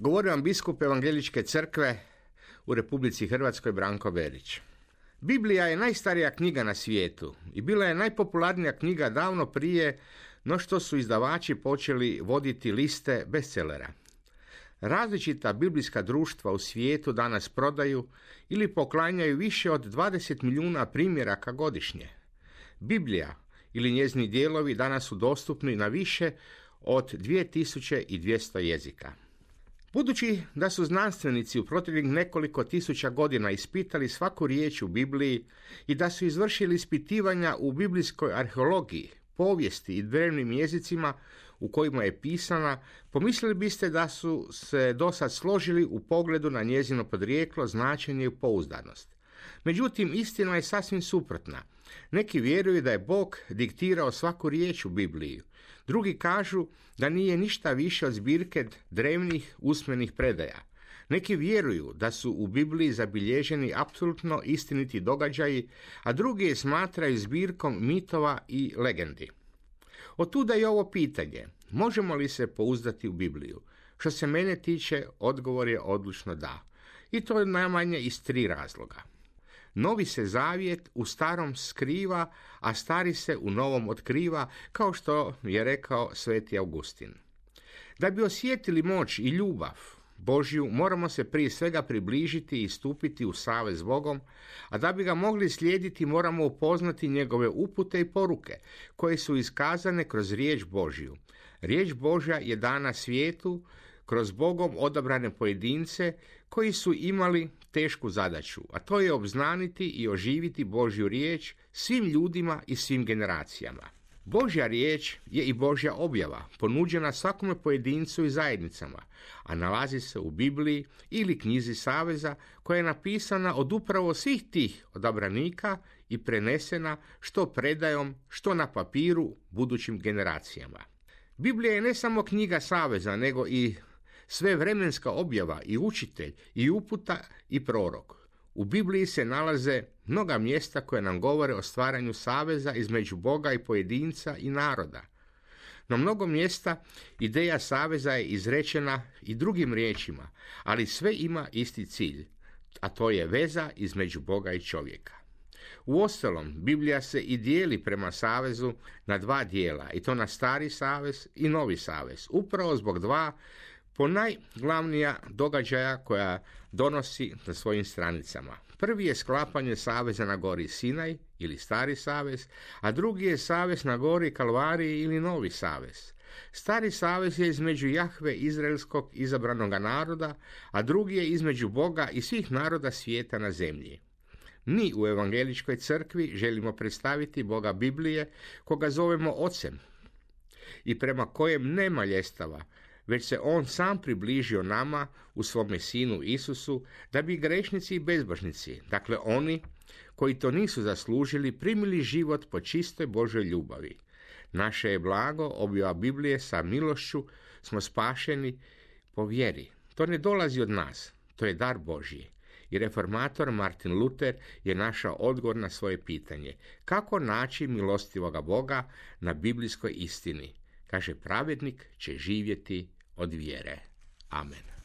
Govori vam biskup Evangeličke crkve u Republici Hrvatskoj Branko Berić. Biblija je najstarija knjiga na svijetu i bila je najpopularnija knjiga davno prije no što su izdavači počeli voditi liste bestsellera. Različita biblijska društva u svijetu danas prodaju ili poklanjaju više od 20 milijuna primjeraka godišnje. Biblija ili njezini dijelovi danas su dostupni na više od 2200 jezika. Budući da su znanstvenici u proteklih nekoliko tisuća godina ispitali svaku riječ u Bibliji i da su izvršili ispitivanja u biblijskoj arheologiji, povijesti i drevnim jezicima u kojima je pisana, pomislili biste da su se dosad složili u pogledu na njezino podrijeklo, značenje i pouzdanost. Međutim, istina je sasvim suprotna. Neki vjeruju da je Bog diktirao svaku riječ u Bibliji. Drugi kažu da nije ništa više od zbirke drevnih usmenih predaja. Neki vjeruju da su u Bibliji zabilježeni apsolutno istiniti događaji, a drugi je smatraju zbirkom mitova i legendi. Otuda je ovo pitanje, možemo li se pouzdati u Bibliju? Što se mene tiče, odgovor je odlučno da. I to je najmanje iz tri razloga. Novi se zavjet u starom skriva, a stari se u novom otkriva, kao što je rekao sveti Augustin. Da bi osjetili moć i ljubav Božju, moramo se prije svega približiti i stupiti u savez s Bogom, a da bi ga mogli slijediti moramo upoznati njegove upute i poruke, koje su iskazane kroz riječ Božju. Riječ Božja je dana svijetu kroz Bogom odabrane pojedince koji su imali tešku zadaću, a to je obznaniti i oživiti Božju riječ svim ljudima i svim generacijama. Božja riječ je i Božja objava, ponuđena svakome pojedincu i zajednicama, a nalazi se u Bibliji ili knjizi Saveza koja je napisana od upravo svih tih odabranika i prenesena što predajom, što na papiru budućim generacijama. Biblija je ne samo knjiga Saveza, nego i sve vremenska objava i učitelj i uputa i prorok. U Bibliji se nalaze mnoga mjesta koje nam govore o stvaranju saveza između Boga i pojedinca i naroda. Na mnogo mjesta ideja saveza je izrečena i drugim riječima, ali sve ima isti cilj, a to je veza između Boga i čovjeka. U ostalom, Biblija se i dijeli prema savezu na dva dijela, i to na stari savez i novi savez, upravo zbog dva po najglavnija događaja koja donosi na svojim stranicama. Prvi je sklapanje saveza na gori Sinaj ili Stari savez, a drugi je savez na gori Kalvariji ili Novi savez. Stari savez je između Jahve izraelskog izabranog naroda, a drugi je između Boga i svih naroda svijeta na zemlji. Mi u Evangeličkoj crkvi želimo predstaviti Boga Biblije, koga zovemo Ocem, i prema kojem nema ljestava, već se on sam približio nama u svome sinu Isusu, da bi grešnici i bezbožnici, dakle oni koji to nisu zaslužili, primili život po čistoj Božoj ljubavi. Naše je blago, objava Biblije sa milošću, smo spašeni po vjeri. To ne dolazi od nas, to je dar Božji. I reformator Martin Luther je našao odgovor na svoje pitanje. Kako naći milostivoga Boga na biblijskoj istini? Kaže, pravednik će živjeti od vjere. Amen.